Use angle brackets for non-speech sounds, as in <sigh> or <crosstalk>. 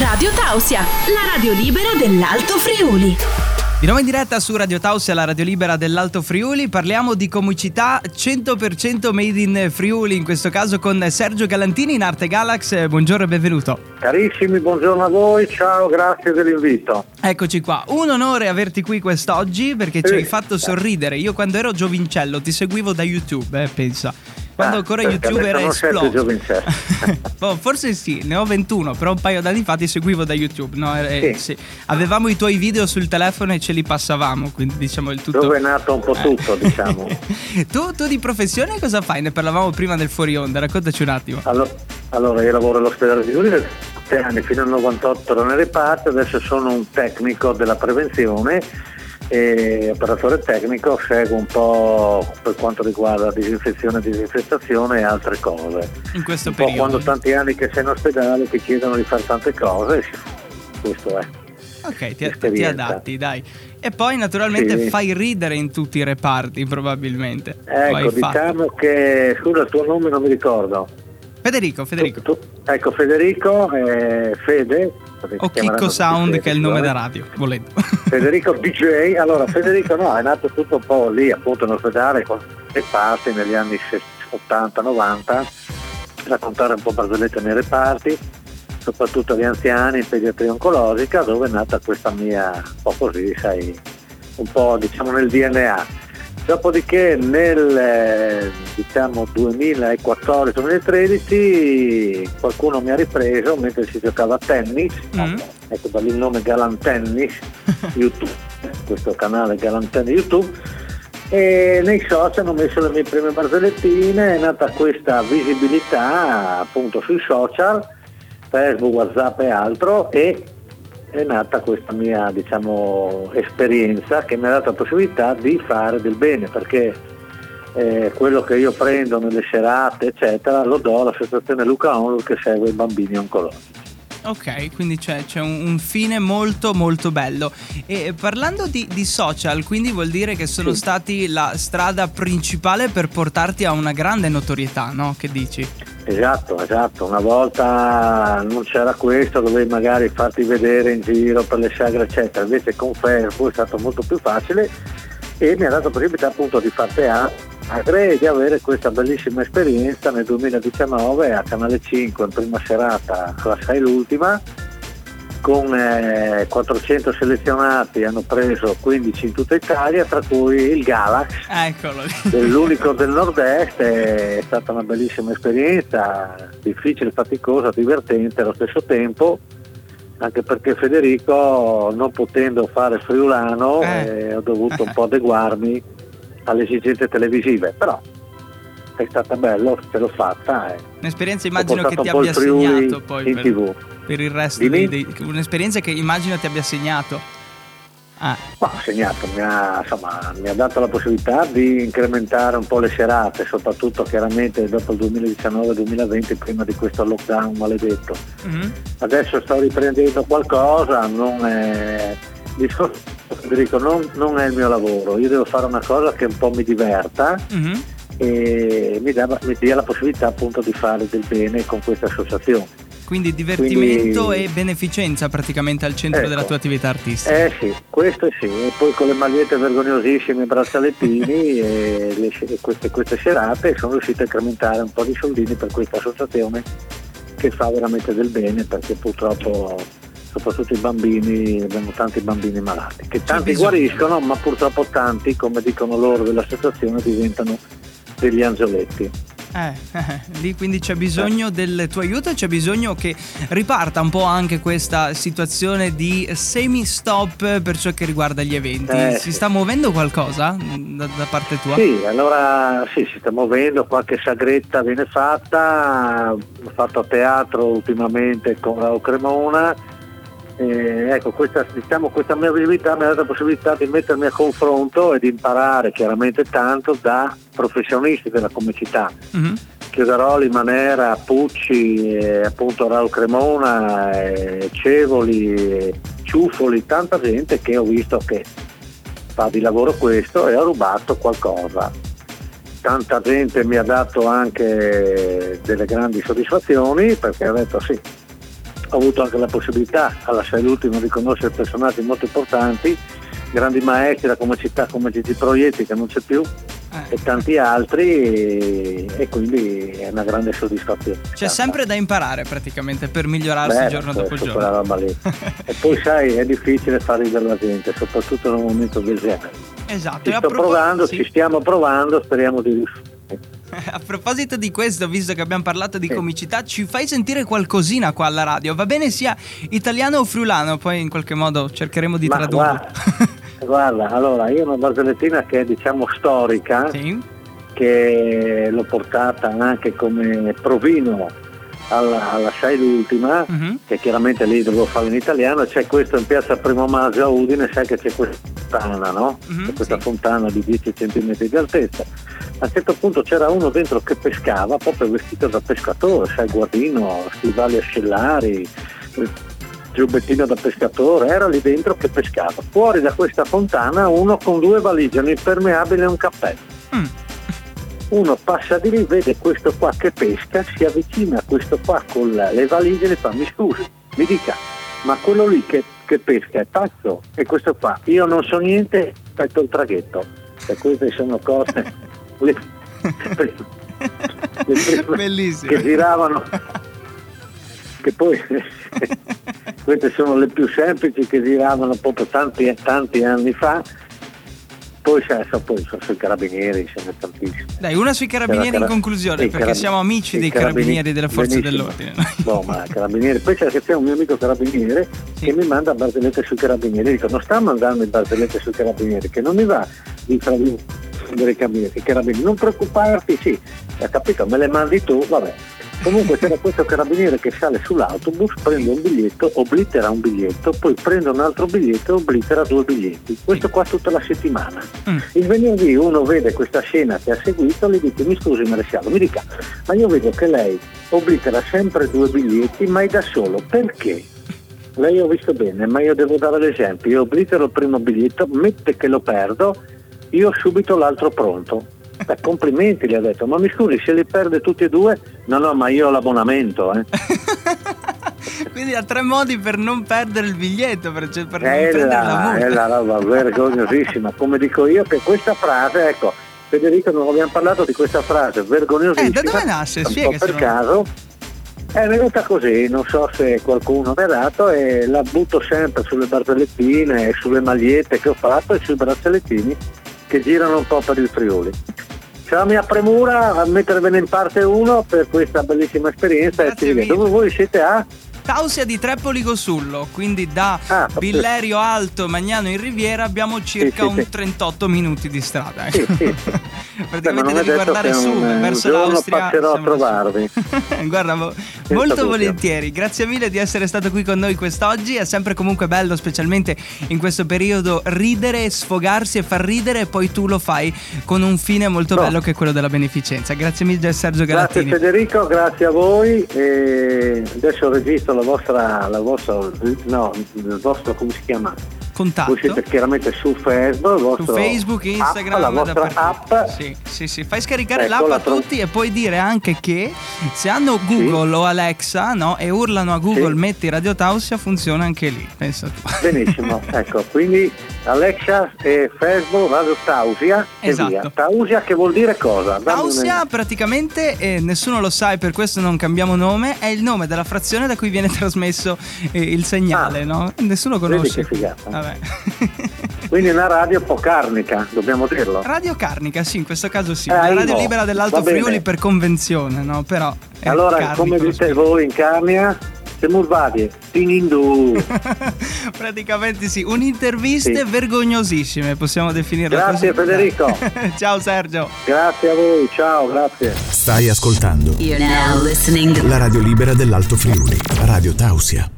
Radio Tausia, la radio libera dell'Alto Friuli. Di nuovo in diretta su Radio Tausia, la radio libera dell'Alto Friuli, parliamo di comicità 100% made in Friuli, in questo caso con Sergio Galantini in Arte Galax. Buongiorno e benvenuto. Carissimi, buongiorno a voi, ciao, grazie dell'invito. Eccoci qua, un onore averti qui quest'oggi perché ci hai fatto sorridere. Io quando ero giovincello ti seguivo da YouTube, eh, pensa quando ah, ancora YouTube era esploso. <laughs> oh, forse sì, ne ho 21, però un paio d'anni fa ti seguivo da YouTube. No? Eh, sì. Sì. Avevamo i tuoi video sul telefono e ce li passavamo, quindi diciamo il tutto. Dove è nato un po' tutto, diciamo. <laughs> tu, tu, di professione cosa fai? Ne parlavamo prima del fuori onda, raccontaci un attimo. Allora, allora io lavoro all'ospedale di Udine anni, fino al 98 ero nel reparto, adesso sono un tecnico della prevenzione e operatore tecnico seguo un po' per quanto riguarda disinfezione, disinfestazione e altre cose. In questo un periodo. quando tanti anni che sei in ospedale ti chiedono di fare tante cose, questo è. Ok, ti, ti adatti, dai. E poi naturalmente sì. fai ridere in tutti i reparti, probabilmente. Ecco, diciamo fatto. che, scusa, il tuo nome non mi ricordo. Federico, Federico. Tu, tu, ecco, Federico, eh, Fede, o Chicco Sound che è il nome da radio, volendo. <laughs> Federico DJ, allora Federico no, è nato tutto un po' lì appunto in ospedale con le parti negli anni 80-90, raccontare un po' barzellette nei reparti, soprattutto agli anziani in pediatria oncologica dove è nata questa mia, un po' così, sai, un po' diciamo nel DNA Dopodiché nel eh, diciamo 2014-2013 qualcuno mi ha ripreso mentre si giocava a tennis, mm. ecco da lì il nome Galan Tennis, <laughs> YouTube, questo canale Galan Tennis YouTube, e nei social ho messo le mie prime barzellettine, è nata questa visibilità appunto sui social, Facebook, Whatsapp e altro e è nata questa mia diciamo, esperienza che mi ha dato la possibilità di fare del bene perché eh, quello che io prendo nelle serate eccetera lo do all'associazione Luca Onlur che segue i bambini oncologici. Ok, quindi c'è, c'è un, un, fine molto molto bello. E parlando di, di social, quindi vuol dire che sono sì. stati la strada principale per portarti a una grande notorietà, no? Che dici? Esatto, esatto. Una volta non c'era questo, dovevi magari farti vedere in giro per le sagre, eccetera. Invece con Facebook è stato molto più facile e mi ha dato possibilità appunto di far teatro e di avere questa bellissima esperienza nel 2019 a Canale 5 in prima serata, la 6 l'ultima, con eh, 400 selezionati hanno preso 15 in tutta Italia, tra cui il Galax, <laughs> l'unico del nord-est, è stata una bellissima esperienza, difficile, faticosa, divertente allo stesso tempo, anche perché Federico non potendo fare friulano eh. Eh, ho dovuto un po' adeguarmi alle esigenze televisive, però è stata bella, ce l'ho fatta. Eh. Un'esperienza immagino che ti abbia segnato poi per, TV. per il resto dei, dei, un'esperienza che immagino ti abbia segnato. Ah. Ma segnato, mi ha, insomma, mi ha, dato la possibilità di incrementare un po' le serate, soprattutto chiaramente dopo il 2019-2020, prima di questo lockdown maledetto. Mm-hmm. Adesso sto riprendendo qualcosa, non è... Federico, non, non, è il mio lavoro, io devo fare una cosa che un po' mi diverta mm-hmm. E mi, dà, mi dia la possibilità appunto di fare del bene con questa associazione. Quindi divertimento Quindi, e beneficenza praticamente al centro ecco, della tua attività artistica. Eh sì, questo sì, e poi con le magliette vergognosissime, i braccialettini <laughs> e, le, e queste, queste serate sono riuscito a incrementare un po' di soldini per questa associazione che fa veramente del bene perché purtroppo soprattutto i bambini, abbiamo tanti bambini malati, che tanti guariscono, ma purtroppo tanti, come dicono loro dell'associazione, diventano degli angioletti. Eh, eh, lì quindi c'è bisogno del tuo aiuto e c'è bisogno che riparta un po' anche questa situazione di semi-stop per ciò che riguarda gli eventi. Eh, si sta muovendo qualcosa da, da, parte tua? Sì, allora sì, si sta muovendo, qualche sagretta viene fatta, ho fatto teatro ultimamente con Raul Cremona eh, ecco, questa, diciamo, questa mia visibilità mi ha dato la possibilità di mettermi a confronto e di imparare chiaramente tanto da professionisti della comicità. Mm-hmm. Chiuderoli, Manera, Pucci, eh, appunto Raul Cremona, eh, Cevoli, Ciuffoli, tanta gente che ho visto che fa di lavoro questo e ha rubato qualcosa. Tanta gente mi ha dato anche delle grandi soddisfazioni perché ha detto sì, ho avuto anche la possibilità alla sei l'ultimo di conoscere personaggi molto importanti, grandi maestri da come città come Gigi Proietti che non c'è più eh. e tanti altri e, e, quindi è una grande soddisfazione. C'è sempre da imparare praticamente per migliorarsi Beh, giorno dopo giorno. <laughs> e poi sai è difficile far ridere la gente, soprattutto in un momento del genere. Esatto. Ci, sto provando, sì. ci stiamo provando, speriamo di riuscire. <laughs> A proposito di questo, visto che abbiamo parlato di sì. comicità, ci fai sentire qualcosina qua alla radio? Va bene sia italiano o friulano, poi in qualche modo cercheremo di tradurre. Guarda, <laughs> guarda, allora io ho una barzellettina che è diciamo storica, sì. che l'ho portata anche come provino alla, alla Sai l'ultima, uh-huh. che chiaramente lì dovevo fare in italiano, c'è questo in piazza Primo Maggio a Udine, sai che c'è questa fontana, no? Uh-huh, c'è questa sì. fontana di 10 cm di altezza. A un certo punto c'era uno dentro che pescava, proprio vestito da pescatore, sai, guardino, stivali ascellari, giubbettino da pescatore, era lì dentro che pescava. Fuori da questa fontana uno con due valigie, un impermeabile e un cappello. Mm uno passa di lì, vede questo qua che pesca, si avvicina a questo qua con le valigie e le fa mi scusi, mi dica, ma quello lì che, che pesca è pazzo? E questo qua, io non so niente, aspetto il traghetto. E queste sono cose <laughs> le, le, le che giravano, che poi <laughs> queste sono le più semplici che giravano proprio tanti, tanti anni fa poi, c'è, poi sui carabinieri, ce n'è tantissimo. Dai, una sui carabinieri in conclusione, perché carab- siamo amici dei carabinieri, carabinieri delle forze benissimo. dell'ordine. No, ma carabinieri. Poi c'è, c'è un mio amico carabiniere sì. che mi manda barzellette sui carabinieri. Dico, non sta mandando barzellette sui carabinieri, che non mi va di fare i carabinieri. Non preoccuparti, sì, ha capito, me le mandi tu, vabbè. Comunque c'era questo carabiniere che sale sull'autobus, prende un biglietto, oblitera un biglietto, poi prende un altro biglietto e oblitera due biglietti. Questo qua tutta la settimana. Mm. Il venerdì uno vede questa scena che ha seguito e gli dice mi scusi maresciallo, mi dica, ma io vedo che lei oblitera sempre due biglietti ma è da solo, perché? Lei ho visto bene, ma io devo dare l'esempio, io oblitero il primo biglietto, mette che lo perdo, io ho subito l'altro pronto Beh, complimenti, gli ha detto, ma mi scusi, se li perde tutti e due? No, no, ma io ho l'abbonamento. Eh. <laughs> Quindi ha tre modi per non perdere il biglietto, per, cioè per non è prendere la, la. È la roba vergognosissima. Come dico io, che questa frase, ecco, Federico non abbiamo parlato di questa frase vergognosissima. Eh, da dove nasce? Spiega. Per caso è venuta così, non so se qualcuno mi ha dato e la butto sempre sulle barzellettine, sulle magliette che ho fatto e sui braccialettini che girano un po' per il Friuli. C'è la mia premura a mettervene in parte uno per questa bellissima esperienza Grazie e dove voi siete a? Tausia di Trepoli Gosullo, quindi da ah, Billerio Alto Magnano in Riviera abbiamo circa sì, sì, un 38 minuti di strada. Eh. Sì, <laughs> Praticamente devi guardare su un, verso un l'Austria. passerò a trovarvi. <laughs> Guarda, molto volentieri. Grazie mille di essere stato qui con noi quest'oggi. È sempre comunque bello, specialmente in questo periodo, ridere, sfogarsi e far ridere. E poi tu lo fai con un fine molto no. bello che è quello della beneficenza. Grazie mille, Sergio Galattini. Grazie Federico, grazie a voi. E adesso registro la vostra, la vostra, no, il vostro, come si chiama? Contatto. Voi siete chiaramente su Facebook, su Facebook, Instagram, app, la vostra app. Sì, sì, sì. Fai scaricare ecco, l'app a tro- tutti e poi dire anche che se hanno Google sì. o Alexa no, e urlano a Google sì. metti Radio Tausia funziona anche lì, pensa tu. Benissimo, <laughs> ecco, quindi Alexa e Facebook Radio Tausia esatto. Tausia che vuol dire cosa? Dammi Tausia praticamente, eh, nessuno lo sa e per questo non cambiamo nome, è il nome della frazione da cui viene <laughs> trasmesso eh, il segnale, ah. no? Nessuno conosce. Vedi che figata. Vabbè. <laughs> Quindi una radio un po' carnica, dobbiamo dirlo. Radio carnica, sì, in questo caso sì. Eh, la radio no. libera dell'Alto Friuli per convenzione, no? Però. Allora, come dite voi in Carnia? Siamo varie, Tinindu. <laughs> Praticamente sì, un'interviste sì. vergognosissime, possiamo definirla grazie così. Federico. <laughs> ciao Sergio. Grazie a voi, ciao, grazie. Stai ascoltando la radio libera dell'Alto Friuli, Radio Tausia.